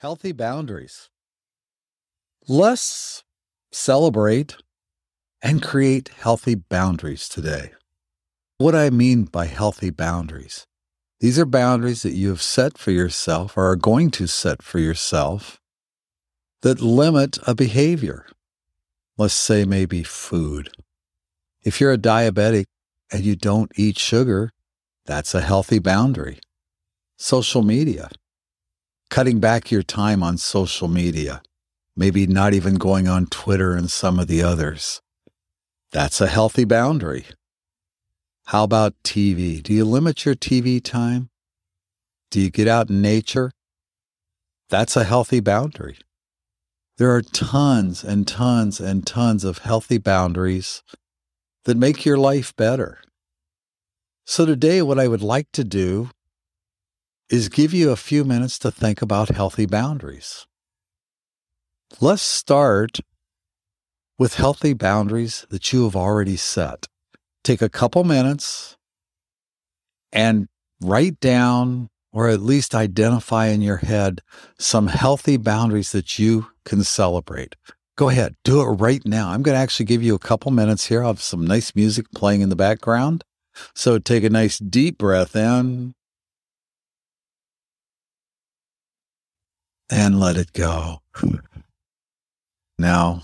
Healthy boundaries. Let's celebrate and create healthy boundaries today. What I mean by healthy boundaries, these are boundaries that you have set for yourself or are going to set for yourself that limit a behavior. Let's say maybe food. If you're a diabetic and you don't eat sugar, that's a healthy boundary. Social media cutting back your time on social media, maybe not even going on Twitter and some of the others. That's a healthy boundary. How about TV? Do you limit your TV time? Do you get out in nature? That's a healthy boundary. There are tons and tons and tons of healthy boundaries that make your life better. So, today, what I would like to do is give you a few minutes to think about healthy boundaries. Let's start with healthy boundaries that you have already set. Take a couple minutes and write down or at least identify in your head some healthy boundaries that you can celebrate. Go ahead, do it right now. I'm going to actually give you a couple minutes here. I'll have some nice music playing in the background. So take a nice deep breath in and let it go. Now,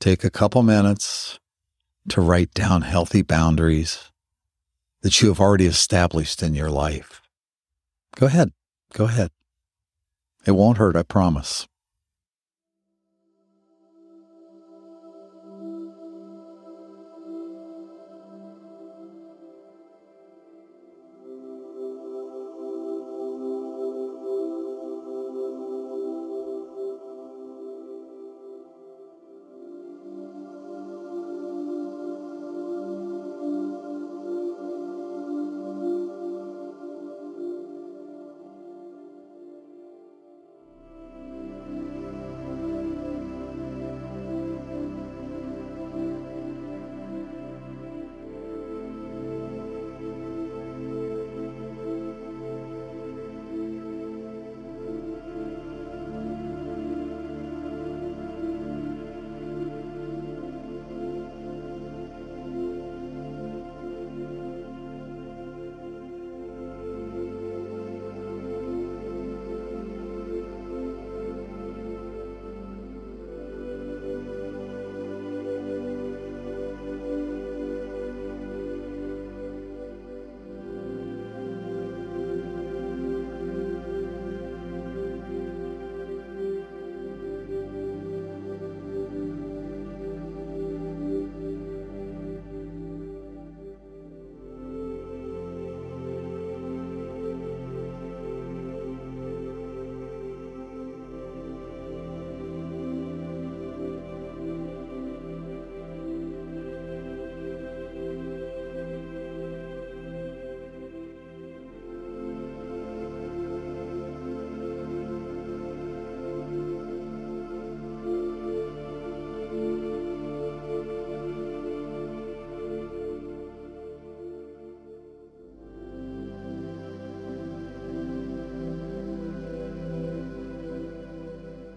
take a couple minutes to write down healthy boundaries that you have already established in your life. Go ahead. Go ahead. It won't hurt, I promise.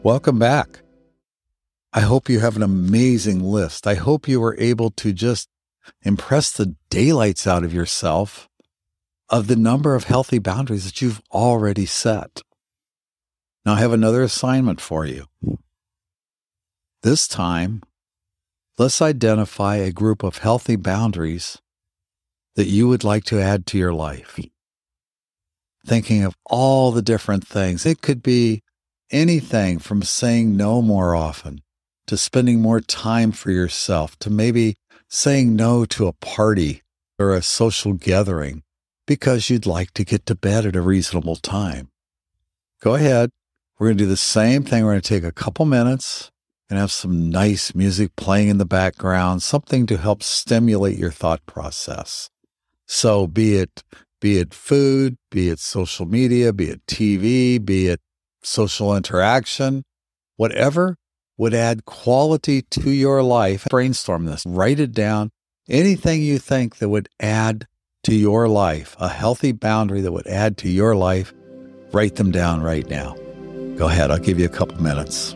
Welcome back. I hope you have an amazing list. I hope you were able to just impress the daylights out of yourself of the number of healthy boundaries that you've already set. Now, I have another assignment for you. This time, let's identify a group of healthy boundaries that you would like to add to your life. Thinking of all the different things. It could be anything from saying no more often to spending more time for yourself to maybe saying no to a party or a social gathering because you'd like to get to bed at a reasonable time. Go ahead. We're going to do the same thing. We're going to take a couple minutes and have some nice music playing in the background, something to help stimulate your thought process. So be it be it food, be it social media, be it TV, be it social interaction, whatever would add quality to your life. Brainstorm this, write it down. Anything you think that would add to your life, a healthy boundary that would add to your life, write them down right now. Go ahead, I'll give you a couple minutes.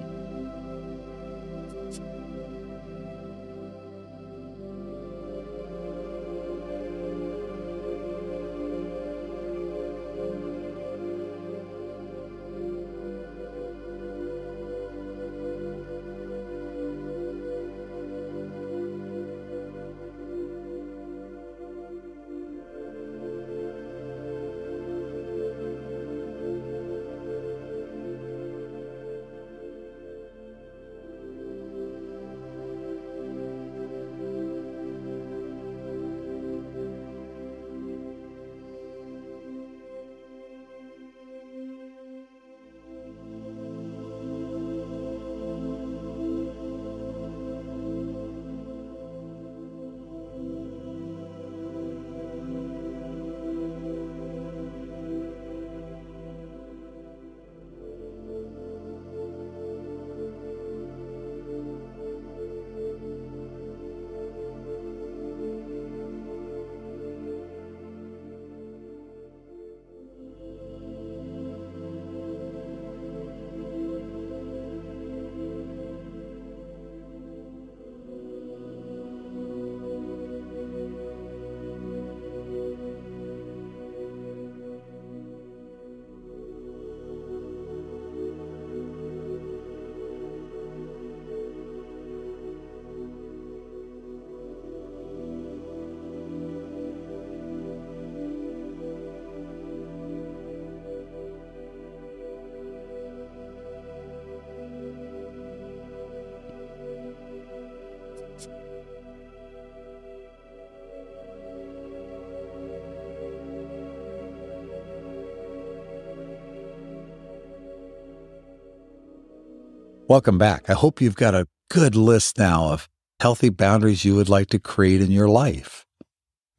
Welcome back. I hope you've got a good list now of healthy boundaries you would like to create in your life.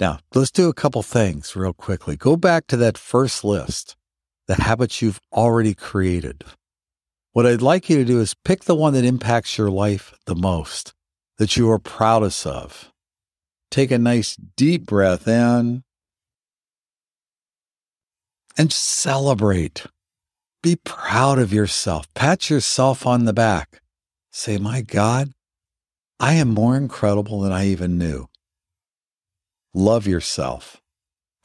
Now, let's do a couple things real quickly. Go back to that first list, the habits you've already created. What I'd like you to do is pick the one that impacts your life the most, that you are proudest of. Take a nice deep breath in and celebrate. Be proud of yourself. Pat yourself on the back. Say, My God, I am more incredible than I even knew. Love yourself.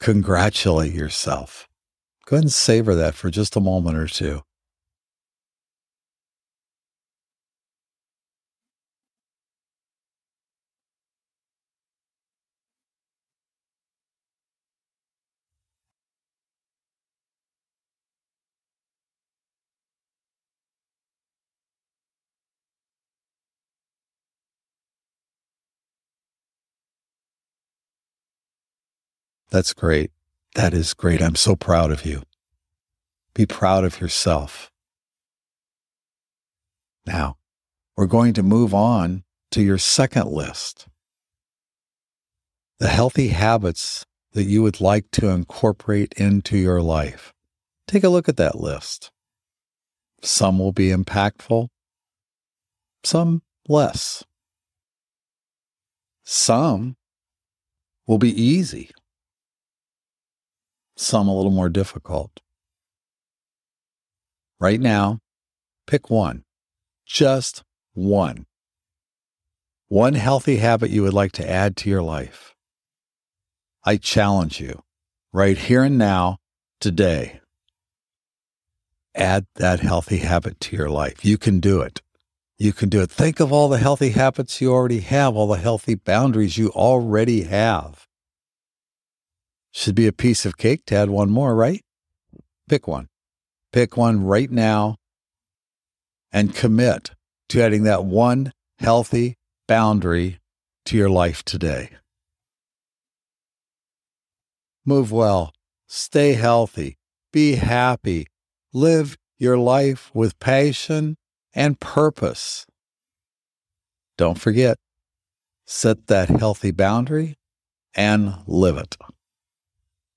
Congratulate yourself. Go ahead and savor that for just a moment or two. That's great. That is great. I'm so proud of you. Be proud of yourself. Now, we're going to move on to your second list the healthy habits that you would like to incorporate into your life. Take a look at that list. Some will be impactful, some less. Some will be easy some a little more difficult. Right now, pick one, just one. One healthy habit you would like to add to your life. I challenge you right here and now, today. Add that healthy habit to your life. You can do it. You can do it. Think of all the healthy habits you already have, all the healthy boundaries you already have. Should be a piece of cake to add one more, right? Pick one. Pick one right now and commit to adding that one healthy boundary to your life today. Move well, stay healthy, be happy, live your life with passion and purpose. Don't forget, set that healthy boundary and live it.